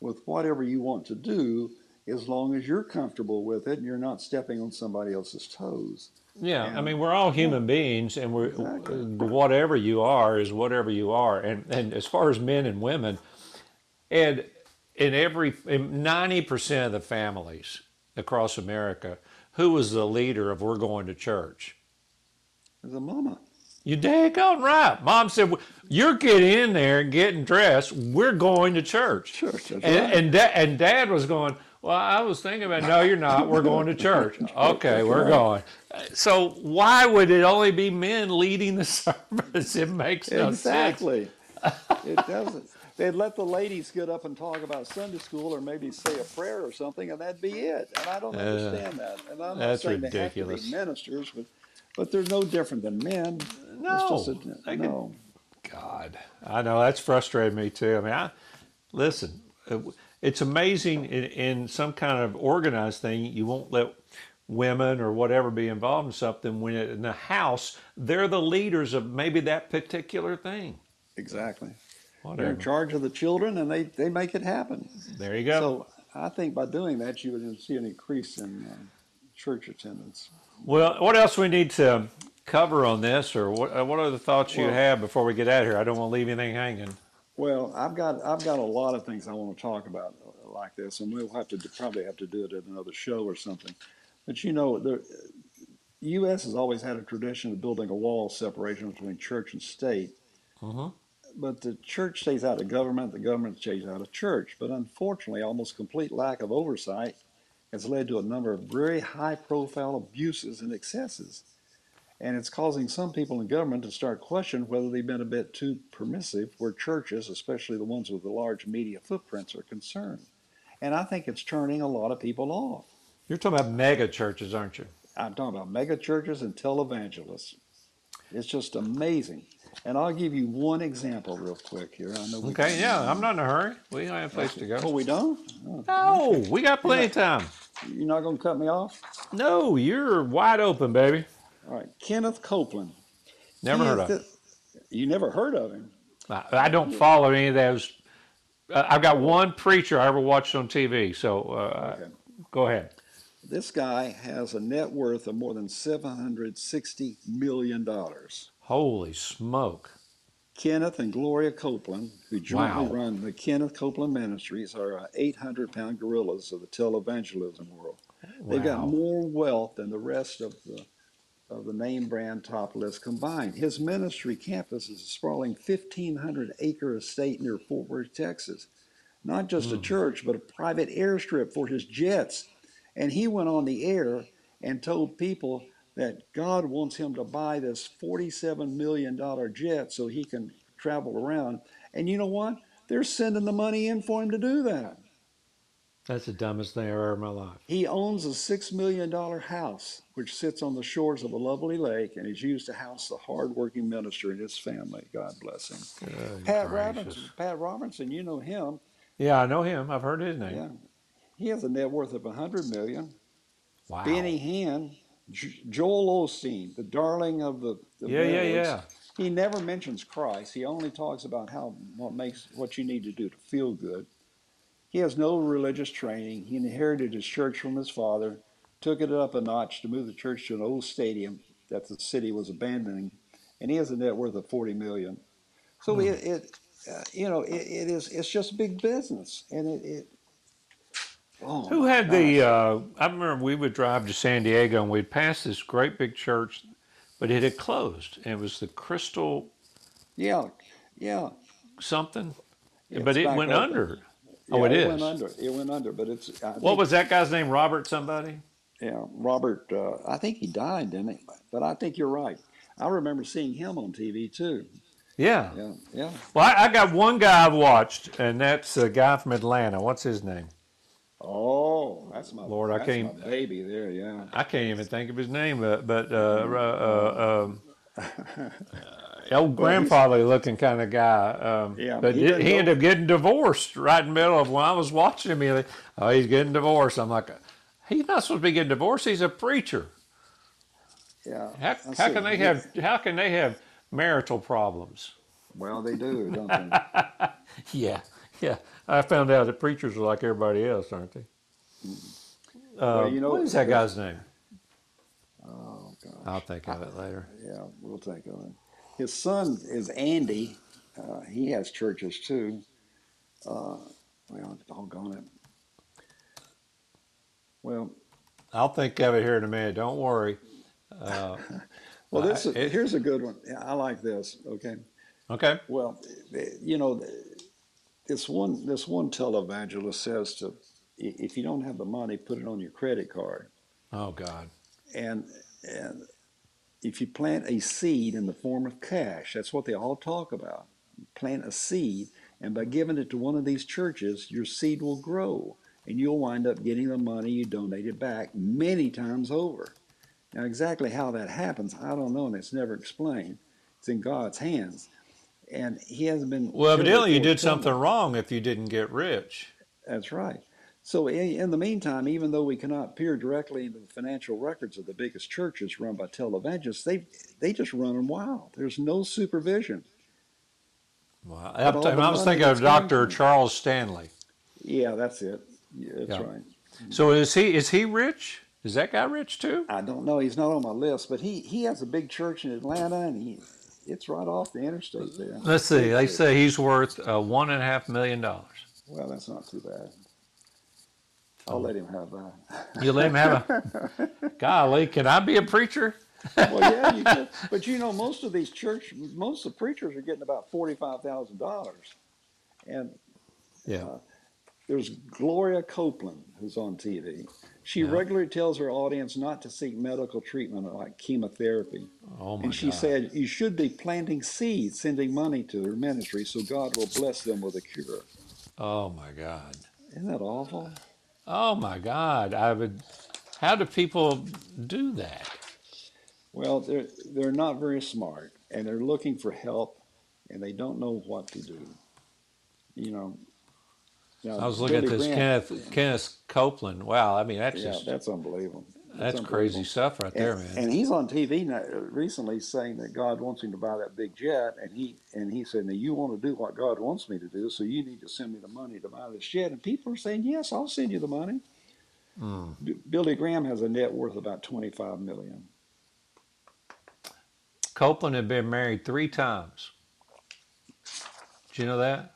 [SPEAKER 1] with whatever you want to do as long as you're comfortable with it and you're not stepping on somebody else's toes.
[SPEAKER 2] Yeah, I mean, we're all human beings, and we're
[SPEAKER 1] Exactly.
[SPEAKER 2] whatever you are is whatever you are. And and as far as men and women, and in every ninety percent of the families across America, who was the leader of we're going to church?
[SPEAKER 1] A mama.
[SPEAKER 2] You daggone right. Mom said, "You're getting in there and getting dressed. We're going to church."
[SPEAKER 1] Church,
[SPEAKER 2] and
[SPEAKER 1] right.
[SPEAKER 2] and, da- and Dad was going. Well, I was thinking about. No, you're not. We're going to church. Okay, we're going. So why would it only be men leading the service? It makes no sense.
[SPEAKER 1] Exactly. it doesn't. They'd let the ladies get up and talk about Sunday school or maybe say a prayer or something, and that'd be it. And I don't understand that. And I'm not
[SPEAKER 2] that's
[SPEAKER 1] saying they have
[SPEAKER 2] ridiculous.
[SPEAKER 1] to be ministers, but but they're no different than men.
[SPEAKER 2] No,
[SPEAKER 1] a,
[SPEAKER 2] could-
[SPEAKER 1] no.
[SPEAKER 2] God, I know that's frustrated me too. I mean, I listen. it- It's amazing in, in some kind of organized thing, you won't let women or whatever be involved in something when in the house they're the leaders of maybe that particular thing.
[SPEAKER 1] Exactly. They're in charge of the children, and they, they make it happen.
[SPEAKER 2] There you go.
[SPEAKER 1] So I think by doing that, you would see an increase in uh, church attendance.
[SPEAKER 2] well, what else we need to cover on this, or what? uh, What other thoughts you
[SPEAKER 1] Well-
[SPEAKER 2] have before we get out of here? I don't want to leave anything hanging.
[SPEAKER 1] Well, I've got I've got a lot of things I want to talk about uh, like this, and we'll have to probably have to do it at another show or something. But you know, the U.S. has always had a tradition of building a wall of separation between church and state.
[SPEAKER 2] Mhm.
[SPEAKER 1] But the church stays out of government, the government stays out of church. But unfortunately, almost complete lack of oversight has led to a number of very high-profile abuses and excesses. And it's causing some people in government to start questioning whether they've been a bit too permissive where churches, especially the ones with the large media footprints, are concerned. And I think it's turning a lot of people off.
[SPEAKER 2] You're talking about mega churches, aren't you?
[SPEAKER 1] I'm talking about mega churches and televangelists. It's just amazing. And I'll give you one example real quick here. I know we
[SPEAKER 2] Okay, yeah, I'm not in a hurry. We don't have a place to go.
[SPEAKER 1] Oh, we don't? Oh,
[SPEAKER 2] No, we got plenty of time.
[SPEAKER 1] You're not going to cut me off?
[SPEAKER 2] No, you're wide open, baby.
[SPEAKER 1] All right. Kenneth Copeland.
[SPEAKER 2] Never
[SPEAKER 1] He
[SPEAKER 2] heard of.
[SPEAKER 1] the- You never heard of him?
[SPEAKER 2] I, I don't follow any of those. Uh, I've got one preacher I ever watched on TV. So uh,
[SPEAKER 1] Okay.
[SPEAKER 2] go ahead.
[SPEAKER 1] This guy has a net worth of more than $760 million.
[SPEAKER 2] Holy smoke!
[SPEAKER 1] Kenneth and Gloria Copeland, who jointly
[SPEAKER 2] Wow.
[SPEAKER 1] run the Kenneth Copeland Ministries, are uh, 800 pound gorillas of the televangelism world. They've got more wealth than the rest of the of the name brand top list combined. His ministry campus is a sprawling 1,500 acre estate near Fort Worth, Texas. Not just
[SPEAKER 2] Hmm.
[SPEAKER 1] a church, but a private airstrip for his jets. And he went on the air and told people that God wants him to buy this $47 million jet so he can travel around. And you know what? They're sending the money in for him to do that.
[SPEAKER 2] That's the dumbest thing I've ever heard in my life.
[SPEAKER 1] He owns a six million dollar house which sits on the shores of a lovely lake and is used to house the hardworking minister and his family. God bless him.
[SPEAKER 2] Good
[SPEAKER 1] Pat
[SPEAKER 2] gracious.
[SPEAKER 1] Robinson, Pat Robinson, you know him.
[SPEAKER 2] Yeah, I know him. I've heard his name.
[SPEAKER 1] Yeah, he has a net worth of a hundred million.
[SPEAKER 2] Wow.
[SPEAKER 1] Benny Hinn, J- Joel Osteen, the darling of the, the
[SPEAKER 2] Yeah, yeah, yeah.
[SPEAKER 1] He never mentions Christ. He only talks about how what makes what you need to do to feel good. He has no religious training. He inherited his church from his father, took it up a notch to move the church to an old stadium that the city was abandoning, and he has a net worth of forty million. So it, it uh, you know, it, it is it's just big business, and it. it oh
[SPEAKER 2] Who had the? Uh, I remember we would drive to San Diego and we'd pass this great big church, but it had closed. And it was the Crystal
[SPEAKER 1] yeah, yeah.
[SPEAKER 2] something,
[SPEAKER 1] It's
[SPEAKER 2] but it went
[SPEAKER 1] open.
[SPEAKER 2] under. Oh,
[SPEAKER 1] Yeah,
[SPEAKER 2] it is.
[SPEAKER 1] went under. It went under, but it's. I
[SPEAKER 2] What
[SPEAKER 1] think-
[SPEAKER 2] was that guy's name? Robert somebody?
[SPEAKER 1] Yeah, Robert. Uh, I think he died, didn't he? But I think you're right. I remember seeing him on TV too.
[SPEAKER 2] Yeah.
[SPEAKER 1] Yeah, yeah.
[SPEAKER 2] Well, I, I got one guy I've watched, and that's a guy from Atlanta. What's his name?
[SPEAKER 1] Oh, that's my
[SPEAKER 2] Lord, I
[SPEAKER 1] that's
[SPEAKER 2] can't-
[SPEAKER 1] my baby there. Yeah.
[SPEAKER 2] I can't even think of his name, but, but uh, uh, um, old grandfatherly looking kind of guy. Um,
[SPEAKER 1] Yeah,
[SPEAKER 2] but
[SPEAKER 1] he
[SPEAKER 2] he,
[SPEAKER 1] doesn't
[SPEAKER 2] he
[SPEAKER 1] go-
[SPEAKER 2] ended up getting divorced right in the middle of when I was watching him. He, oh, he's getting divorced. I'm like, he's not supposed to be getting divorced. He's a preacher.
[SPEAKER 1] Yeah.
[SPEAKER 2] How, how can they have how can they have marital problems?
[SPEAKER 1] Well, they do, don't they?
[SPEAKER 2] Yeah, yeah. I found out that preachers are like everybody else, aren't they? Uh,
[SPEAKER 1] you know,
[SPEAKER 2] what is that guy's name?
[SPEAKER 1] Oh God.
[SPEAKER 2] I'll think of it later.
[SPEAKER 1] Yeah, we'll take of it. His son is Andy. Uh, he has churches too. Uh, well, doggone it. Well,
[SPEAKER 2] I'll think of it here in a minute. Don't worry. Uh,
[SPEAKER 1] well, this is,
[SPEAKER 2] it-
[SPEAKER 1] here's a good one. Yeah, I like this. Okay.
[SPEAKER 2] okay.
[SPEAKER 1] Well, you know, this one this one televangelist says to, if you don't have the money, put it on your credit card,
[SPEAKER 2] Oh God.
[SPEAKER 1] and and if you plant a seed in the form of cash, that's what they all talk about. Plant a seed, and by giving it to one of these churches, your seed will grow, and you'll wind up getting the money you donated back many times over. Now, exactly how that happens, I don't know, and it's never explained. It's in God's hands, and He hasn't been.
[SPEAKER 2] Well, evidently you did something wrong if you didn't get rich.
[SPEAKER 1] That's right. So, in, in the meantime, even though we cannot peer directly into the financial records of the biggest churches run by televangelists, they they just run them wild. There's no supervision.
[SPEAKER 2] Wow.
[SPEAKER 1] But all
[SPEAKER 2] I, I was thinking of Dr. Charles Stanley.
[SPEAKER 1] Yeah, that's it. Yeah, that's
[SPEAKER 2] Yeah.
[SPEAKER 1] right.
[SPEAKER 2] So is he is he rich? Is that guy rich too?
[SPEAKER 1] I don't know. He's not on my list, but he he has a big church in Atlanta, and he it's right off the interstate there.
[SPEAKER 2] Let's see. They say he's worth uh, one and a half million dollars.
[SPEAKER 1] Well, that's not too bad. I'll let him have that.
[SPEAKER 2] Uh, you let him have a. Golly, can I be a preacher?
[SPEAKER 1] well, yeah, you could. But you know, most of these church, most of the preachers are getting about forty-five thousand dollars, and
[SPEAKER 2] Yeah.
[SPEAKER 1] Uh, there's Gloria Copeland who's on TV. She
[SPEAKER 2] Yeah.
[SPEAKER 1] regularly tells her audience not to seek medical treatment like chemotherapy,
[SPEAKER 2] Oh my
[SPEAKER 1] and she
[SPEAKER 2] God.
[SPEAKER 1] said you should be planting seeds, sending money to their ministry, so God will bless them with a cure.
[SPEAKER 2] oh my God.
[SPEAKER 1] Isn't that awful?
[SPEAKER 2] Oh my God. I would. How do people do that?
[SPEAKER 1] Well, they're they're not very smart, and they're looking for help, and they don't know what to do. You know. Now,
[SPEAKER 2] I was looking at this
[SPEAKER 1] Graham-
[SPEAKER 2] Kenneth Kenneth Copeland. Wow. I mean, that's
[SPEAKER 1] Yeah,
[SPEAKER 2] just
[SPEAKER 1] that's unbelievable.
[SPEAKER 2] That's crazy stuff right there,
[SPEAKER 1] and,
[SPEAKER 2] man.
[SPEAKER 1] and he's on TV now, recently saying that God wants him to buy that big jet, and he and he said, "Now you want to do what God wants me to do, so you need to send me the money to buy this jet." And people are saying, "Yes, I'll send you the money."
[SPEAKER 2] Mm.
[SPEAKER 1] B- Billy Graham has a net worth of about twenty-five million.
[SPEAKER 2] Copeland had been married three times. Do you know that?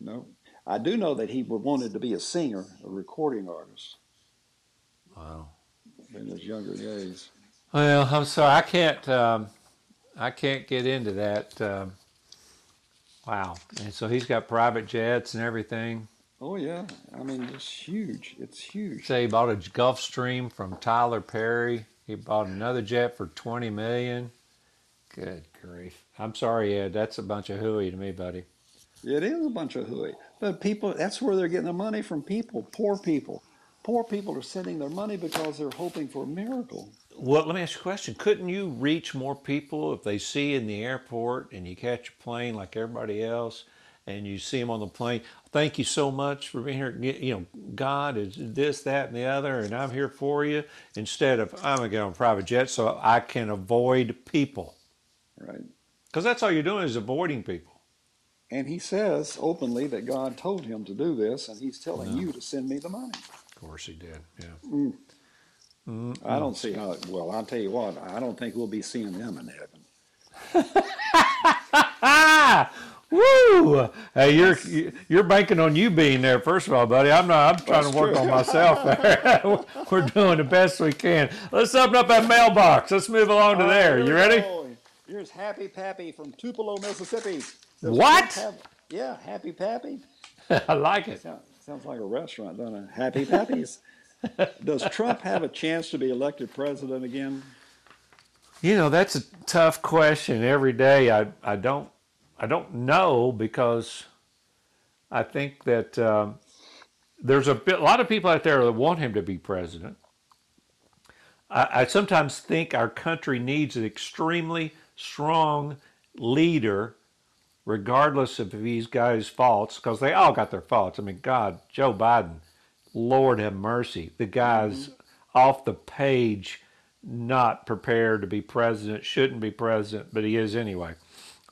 [SPEAKER 1] No, I do know that he wanted to be a singer, a recording artist
[SPEAKER 2] Wow.
[SPEAKER 1] In his younger days.
[SPEAKER 2] Well, I'm sorry, I can't. Um, I can't get into that. Um, wow. And so he's got private jets and everything.
[SPEAKER 1] Oh yeah, I mean it's huge. It's huge.
[SPEAKER 2] Say he bought a Gulfstream from Tyler Perry. He bought another jet for twenty million. Good grief! I'm sorry, Ed. That's a bunch of hooey to me, buddy.
[SPEAKER 1] It is a bunch of hooey. But people, that's where they're getting the money from people, poor people. Poor people are sending their money because they're hoping for a miracle.
[SPEAKER 2] Well, let me ask you a question. Couldn't you reach more people if they see in the airport and you catch a plane like everybody else, and you see them on the plane? Thank you so much for being here. You know, God is this, that, and the other, and I'm here for you. Instead of I'm gonna get on a private jet so I can avoid people,
[SPEAKER 1] Right.
[SPEAKER 2] because that's all you're doing is avoiding people.
[SPEAKER 1] And he says openly that God told him to do this, and he's telling
[SPEAKER 2] Yeah.
[SPEAKER 1] you to send me the money.
[SPEAKER 2] Of course, he did. Yeah. Mm.
[SPEAKER 1] I don't see how, well, I'll tell you what, I don't think we'll be seeing them in heaven.
[SPEAKER 2] Woo! Hey, you're you're banking on you being there. First of all, buddy, I'm not. I'm trying
[SPEAKER 1] That's
[SPEAKER 2] to work
[SPEAKER 1] true.
[SPEAKER 2] on myself. We're doing the best we can. Let's open up that mailbox. Let's move along to there.
[SPEAKER 1] here
[SPEAKER 2] You ready?
[SPEAKER 1] Here's Happy Pappy from Tupelo, Mississippi.
[SPEAKER 2] What?
[SPEAKER 1] Have- yeah, Happy Pappy.
[SPEAKER 2] I like it.
[SPEAKER 1] Sounds like a restaurant, doesn't it? Happy Pappies. Does Trump have a chance to be elected president again?
[SPEAKER 2] You know, that's a tough question every day. I, I don't I don't know because I think that um, there's a bit, a lot of people out there that want him to be president. I, I sometimes think our country needs an extremely strong leader, regardless of these guys' faults, because they all got their faults. I mean, God, Joe Biden, Lord have mercy, the guy's off the page not prepared to be president, shouldn't be president, but he is anyway.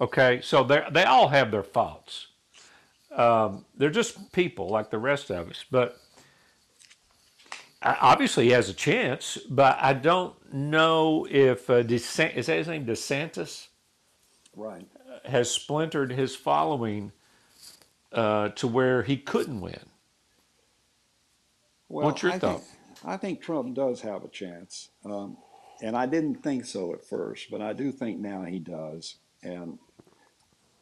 [SPEAKER 2] Okay, so they they all have their faults. Um, they're just people like the rest of us. But obviously he has a chance, but I don't know if uh, DeSant- is that his name DeSantis
[SPEAKER 1] Right.
[SPEAKER 2] has splintered his following uh, to where he couldn't win.
[SPEAKER 1] Well,
[SPEAKER 2] What's your
[SPEAKER 1] I
[SPEAKER 2] thought?
[SPEAKER 1] Think, I think Trump does have a chance, um, and I didn't think so at first, but I do think now he does, and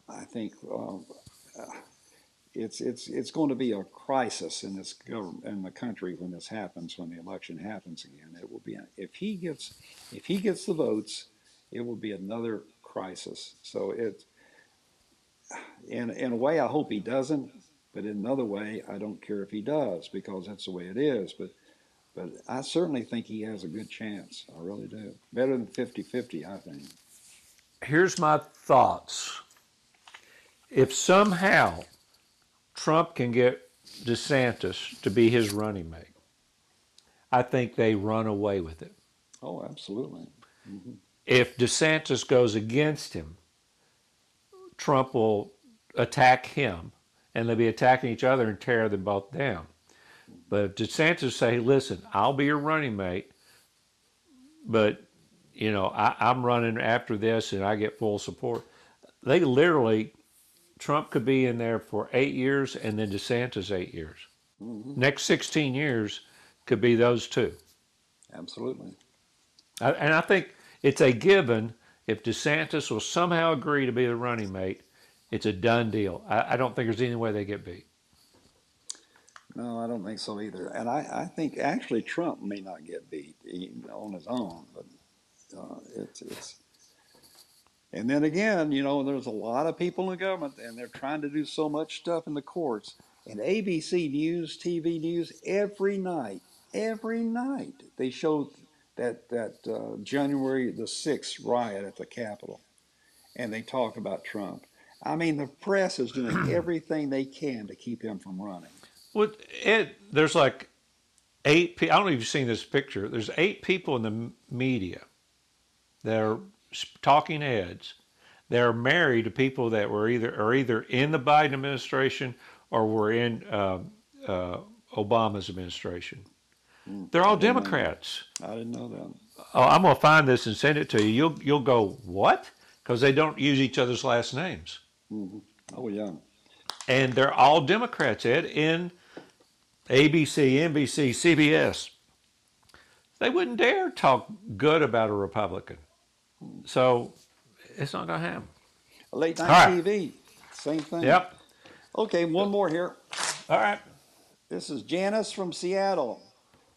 [SPEAKER 1] I think um, uh, it's it's it's going to be a crisis in this government in the country when this happens when the election happens again. It will be if he gets if he gets the votes, it will be another crisis. So it in in a way, I hope he doesn't. But in another way, I don't care if he does because that's the way it is. But but I certainly think he has a good chance. I really do. Better than 50-50, I think.
[SPEAKER 2] Here's my thoughts. If somehow Trump can get DeSantis to be his running mate, I think they run away with it.
[SPEAKER 1] Oh, absolutely. Mm-hmm.
[SPEAKER 2] If DeSantis goes against him, Trump will attack him and they'll be attacking each other and tear them both down. But if DeSantis say, listen, I'll be your running mate, but you know, I, I'm running after this and I get full support. They literally Trump could be in there for eight years and then DeSantis eight years. Mm-hmm. Next 16 years could be those two.
[SPEAKER 1] Absolutely.
[SPEAKER 2] I, and I think it's a given if DeSantis will somehow agree to be the running mate, it's a done deal. I, I don't think there's any way they get beat.
[SPEAKER 1] No, I don't think so either. And I, I think actually Trump may not get beat on his own, but uh, it's it's. And then again, you know, there's a lot of people in the government, and they're trying to do so much stuff in the courts. And ABC News, TV News, every night, every night they show that that uh, January the sixth riot at the Capitol, and they talk about Trump. I mean, the press is doing everything they can to keep him from running.
[SPEAKER 2] Well, Ed, there's like eight. Pe- I don't know if you've seen this picture. There's eight people in the m- media that are talking heads. They're married to people that were either are either in the Biden administration or were in uh, uh, Obama's administration. Mm. They're all
[SPEAKER 1] didn't know that.
[SPEAKER 2] Democrats.
[SPEAKER 1] I didn't know that.
[SPEAKER 2] Oh, I'm gonna find this and send it to you. You'll you'll go what? Because they don't use each other's last names, mm-hmm.
[SPEAKER 1] Oh yeah.
[SPEAKER 2] and they're all Democrats. Ed in ABC, NBC, CBS. They wouldn't dare talk good about a Republican. Hmm. So it's not gonna happen.
[SPEAKER 1] Late night
[SPEAKER 2] right.
[SPEAKER 1] TV, same thing.
[SPEAKER 2] Yep.
[SPEAKER 1] Okay, one more here.
[SPEAKER 2] All right.
[SPEAKER 1] This is Janice from Seattle.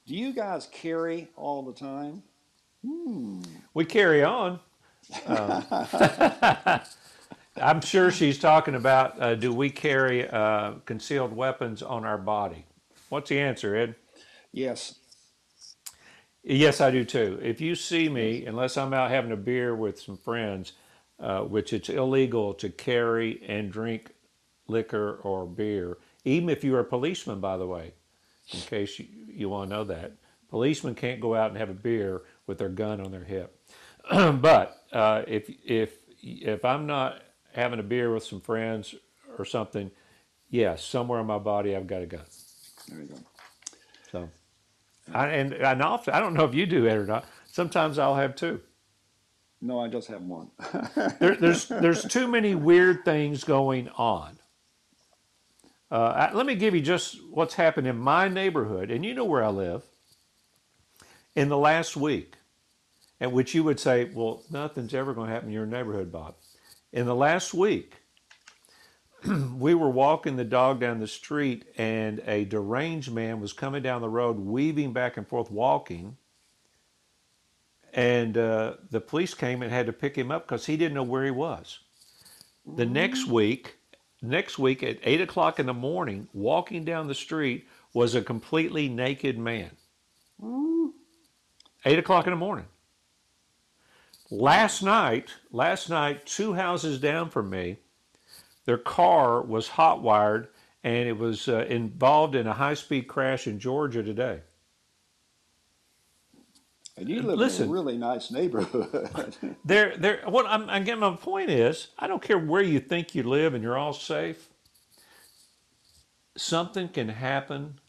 [SPEAKER 1] Do you guys carry all the time?
[SPEAKER 2] We carry on. Uh, I'm sure she's talking about uh, do we carry uh, concealed weapons on our body? What's the answer, Ed?
[SPEAKER 1] Yes.
[SPEAKER 2] Yes, I do too. If you see me, unless I'm out having a beer with some friends, uh, which it's illegal to carry and drink liquor or beer, even if you're a policeman, by the way, in case you, you want to know that. Policemen can't go out and have a beer with their gun on their hip. but uh, if if if I'm not having a beer with some friends or something, yes, somewhere on my body I've got a gun.
[SPEAKER 1] There you go.
[SPEAKER 2] So, I, and and often I don't know if you do it or not. Sometimes I'll have two.
[SPEAKER 1] No, I just have one.
[SPEAKER 2] There, there's there's too many weird things going on. Uh, I, let me give you just what's happened in my neighborhood, and you know where I live. In the last week, at which you would say, "Well, nothing's ever going to happen in your neighborhood, Bob." In the last week, we were walking the dog down the street, and a deranged man was coming down the road, weaving back and forth, walking. And uh, the police came and had to pick him up because he didn't know where he was. The next week, next week at eight o'clock in the morning, walking down the street was a completely naked man. Eight o'clock in the morning. Last night, last night, two houses down from me, their car was hot wired and it was uh, involved in a high speed crash in Georgia today.
[SPEAKER 1] And you live in
[SPEAKER 2] Listen.
[SPEAKER 1] a really nice neighborhood.
[SPEAKER 2] There, there. What I'm again, my point is, I don't care where you think you live and you're all safe. Something can happen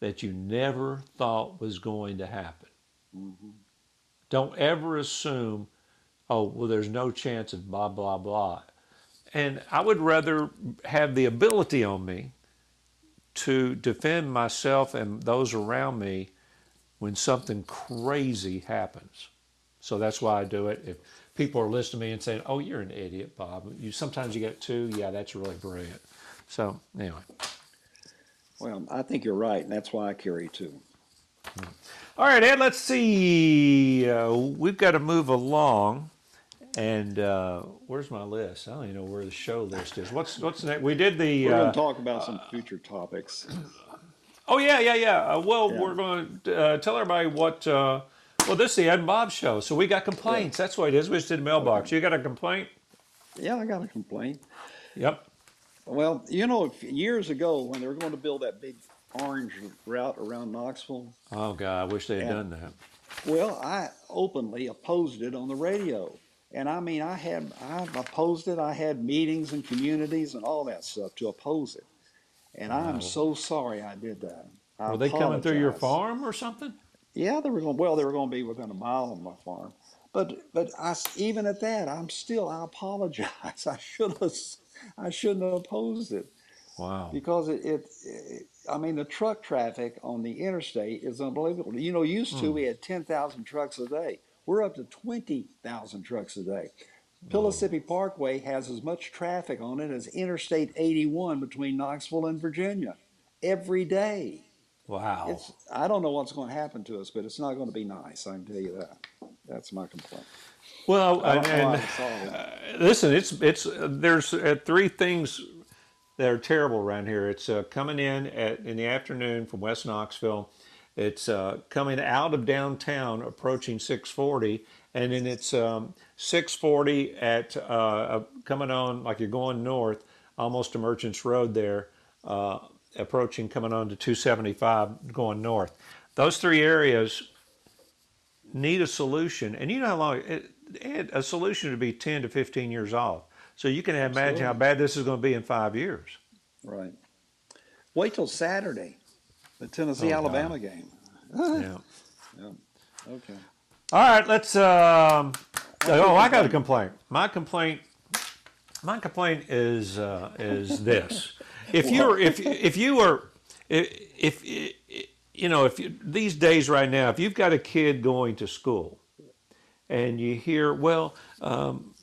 [SPEAKER 2] that you never thought was going to happen.
[SPEAKER 1] hmm
[SPEAKER 2] Don't ever assume, oh, well, there's no chance of blah, blah, blah. And I would rather have the ability on me to defend myself and those around me when something crazy happens. So that's why I do it. If people are listening to me and saying, "Oh, you're an idiot, Bob," you sometimes you get two. Yeah, that's really brilliant. So anyway,
[SPEAKER 1] Well, I think you're right, and that's why I carry two.
[SPEAKER 2] all right, Ed. Let's see. Uh, we've got to move along. And uh, where's my list? I don't even know where the show list is. What's what's next? We did the.
[SPEAKER 1] We're going
[SPEAKER 2] Uh,
[SPEAKER 1] to talk about some future topics.
[SPEAKER 2] oh yeah, yeah, yeah. Uh, well,
[SPEAKER 1] Yeah.
[SPEAKER 2] we're going to uh, tell everybody what. Uh, well, this is the Ed and Bob show. So we got complaints. That's what it is. We just did a mailbox. You got a complaint?
[SPEAKER 1] Yeah, I got a complaint.
[SPEAKER 2] Yep.
[SPEAKER 1] Well, you know, years ago when they were going to build that big orange route around Knoxville,
[SPEAKER 2] Oh God, I wish they had
[SPEAKER 1] Yeah.
[SPEAKER 2] done that.
[SPEAKER 1] well, I openly opposed it on the radio. And I mean, I had I opposed it. I had meetings and communities and all that stuff to oppose it. And
[SPEAKER 2] Wow.
[SPEAKER 1] I'm so sorry I did that. I
[SPEAKER 2] Were they coming through your farm or something?
[SPEAKER 1] Yeah, they were going. Well, they were going to be within a mile of my farm, but but I, even at that, I'm still. I apologize. I should have. I shouldn't have opposed it
[SPEAKER 2] Wow.
[SPEAKER 1] because it, it, it. I mean, the truck traffic on the interstate is unbelievable. You know, used to hmm. we had ten thousand trucks a day. We're up to twenty thousand trucks a day. Pellissippi Parkway has as much traffic on it as Interstate 81 between Knoxville and Virginia every day.
[SPEAKER 2] Wow.
[SPEAKER 1] It's, I don't know what's going to happen to us, but it's not going to be nice. I can tell you that. That's my complaint.
[SPEAKER 2] Well, and, and
[SPEAKER 1] to solve it.
[SPEAKER 2] uh, listen, it's it's uh, there's uh, three things that are terrible around here. It's uh, coming in at in the afternoon from West Knoxville. It's uh, coming out of downtown, approaching 640, and then it's um, 640 at uh, uh, coming on like you're going north, almost to Merchants Road there, uh, approaching coming on to 275 going north. Those three areas need a solution, and you know how long it, it, a solution would be 10 to 15 years off. So you can imagine how bad this is going to be in five years.
[SPEAKER 1] Right. Wait till Saturday, the Tennessee
[SPEAKER 2] Oh,
[SPEAKER 1] Alabama game.
[SPEAKER 2] Yeah.
[SPEAKER 1] Okay.
[SPEAKER 2] All right, let's. Um, oh, I got a complaint. My complaint. My complaint is uh, is this: if you're if if you are if, if you know if you, these days right now, if you've got a kid going to school, and you hear, well, um,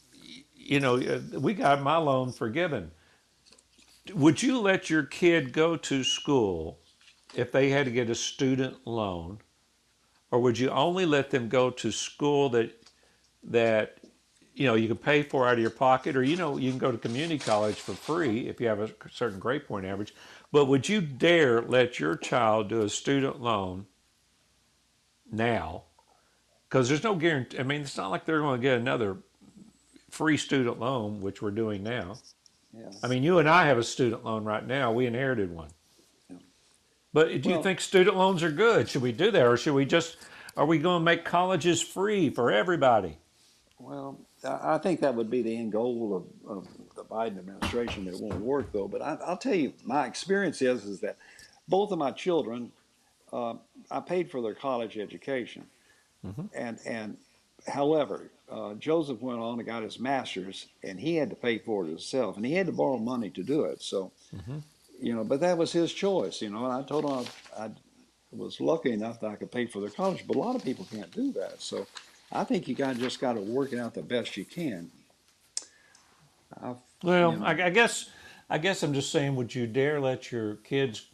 [SPEAKER 2] you know, uh, we got my loan forgiven. Would you let your kid go to school if they had to get a student loan? Or would you only let them go to school that that you know you can pay for out of your pocket? Or you know you can go to community college for free if you have a certain grade point average. But would you dare let your child do a student loan now? Because there's no guarantee i mean it's not like they're going to get another free student loan which we're doing now.
[SPEAKER 1] Yeah.
[SPEAKER 2] i mean you and i have a student loan right now. We inherited one. But do you think student loans are good? Should we do that, or should we just? Are we going to make colleges free for everybody?
[SPEAKER 1] Well, I think that would be the end goal of, of the Biden administration. It won't work though. But I, I'll tell you, my experience is is that both of my children, uh, I paid for their college education,
[SPEAKER 2] Mhm.
[SPEAKER 1] and and however, uh, Joseph went on and got his master's, and he had to pay for it himself, and he had to borrow money to do it. So,
[SPEAKER 2] Mhm.
[SPEAKER 1] You know, but that was his choice. You know, and I told him I, I was lucky enough that I could pay for their college, but a lot of people can't do that. So. I think you got just got to work it out the best you can. I've,
[SPEAKER 2] Well,
[SPEAKER 1] you know,
[SPEAKER 2] I, I guess, I guess I'm just saying, would you dare let your kids?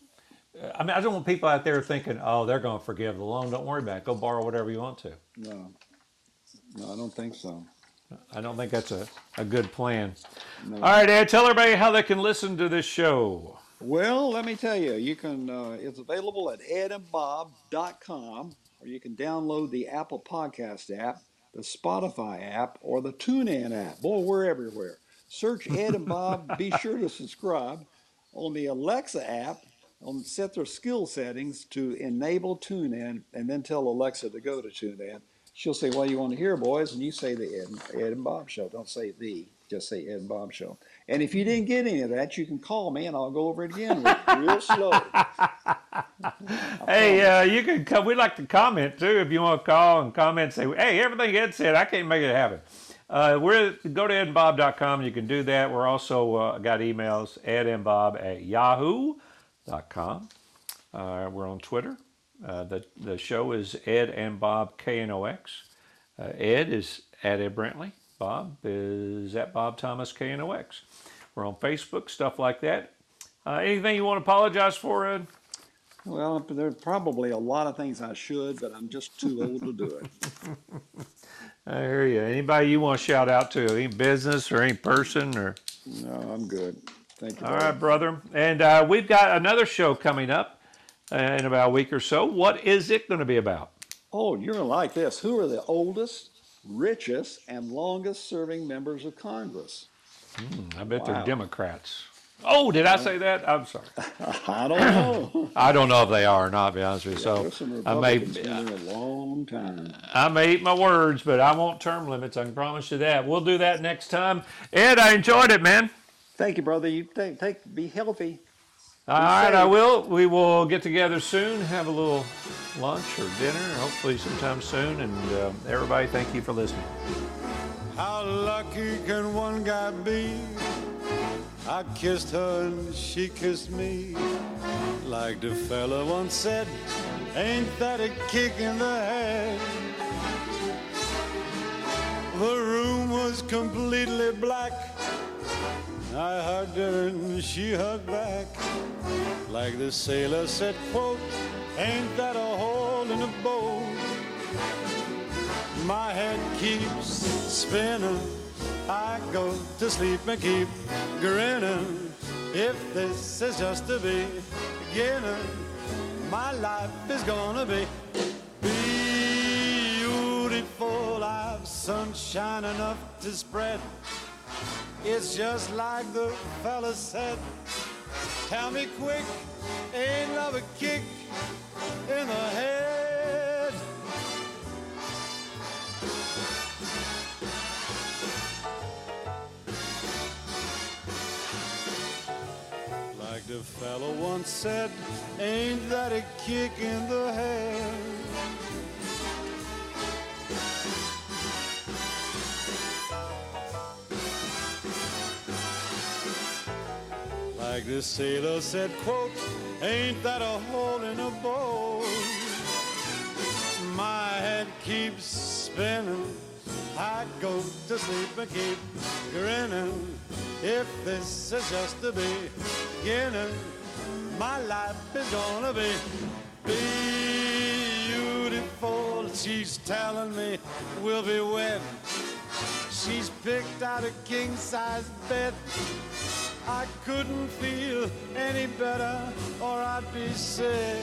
[SPEAKER 2] uh, I mean, I don't want people out there thinking, "Oh, they're going to forgive the loan. Don't worry about it. Go borrow whatever you want to."
[SPEAKER 1] no, no, I don't think so.
[SPEAKER 2] I don't think that's a, a good plan.
[SPEAKER 1] No.
[SPEAKER 2] All right, Ed, tell everybody how they can listen to this show.
[SPEAKER 1] Well, let me tell you, you can. Uh, it's available at edandbob.com, or you can download the Apple Podcast app, the Spotify app, or the TuneIn app. Boy, we're everywhere. Search Ed and Bob. Be sure to subscribe on the Alexa app. On set their skill settings to enable TuneIn, and then tell Alexa to go to TuneIn. She'll say, "What do you want to hear, boys?" And you say the Ed, Ed and Bob show. Don't say the. Just say Ed and Bob Show. And if you didn't get any of that, you can call me and I'll go over it again real slow.
[SPEAKER 2] Hey, uh, you can come. We'd like to comment too if you want to call and comment and say, hey, everything Ed said, I can't make it happen. Uh, we're go to edandbob.com. You can do that. We're also uh, got emails ed and bob at yahoo.com. Uh, we're on Twitter. Uh, the the show is Ed and Bob KNOX. Uh, Ed is at Ed Brantley. Bob is at Bob Thomas KNOX. We're on Facebook, stuff like that. Uh, anything you want to apologize for, Ed?
[SPEAKER 1] Well, there's probably a lot of things I should, but I'm just too old to do it.
[SPEAKER 2] I hear you. Anybody you want to shout out to? Any business or any person or?
[SPEAKER 1] No, I'm good. Thank you.
[SPEAKER 2] All right, brother. And uh, we've got another show coming up uh, in about a week or so. What is it going to be about?
[SPEAKER 1] Oh, you're gonna like this. Who are the oldest, richest, and longest serving members of Congress?
[SPEAKER 2] Hmm, I bet they're Democrats. Oh, did I say that? I'm sorry.
[SPEAKER 1] I don't know.
[SPEAKER 2] I don't know if they are or not. To be honest with you.
[SPEAKER 1] There's
[SPEAKER 2] So I may,
[SPEAKER 1] been there uh, a long time.
[SPEAKER 2] I may eat my words, but I won't term limits. I can promise you that. We'll do that next time. Ed, I enjoyed it, man.
[SPEAKER 1] Thank you, brother. You take, take be healthy.
[SPEAKER 2] All right, I will. We will get together soon, have a little lunch or dinner, hopefully sometime soon. And uh, everybody, thank you for listening.
[SPEAKER 4] How lucky can one guy be? I kissed her and she kissed me. Like the fella once said, ain't that a kick in the head? The room was completely black. I hugged her and she hugged back. Like the sailor said, quote, ain't that a hole in the boat? My head keeps spinning. I go to sleep and keep grinning. If this is just the beginning, my life is gonna be beautiful. I've sunshine enough to spread. It's just like the fella said. Tell me quick, ain't love a kick in the head? Like the fellow once said, ain't that a kick in the head? Like the sailor said, quote, ain't that a hole in a boat? My head keeps spinning. I go to sleep and keep grinning. If this is just the beginning, my life is gonna be beautiful. She's telling me we'll be wed. She's picked out a king size bed. I couldn't feel any better, or I'd be sick.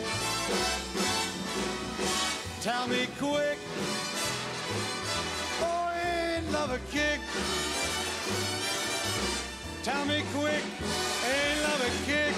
[SPEAKER 4] Tell me quick, oh, ain't love a kick? Tell me quick, ain't love a kick?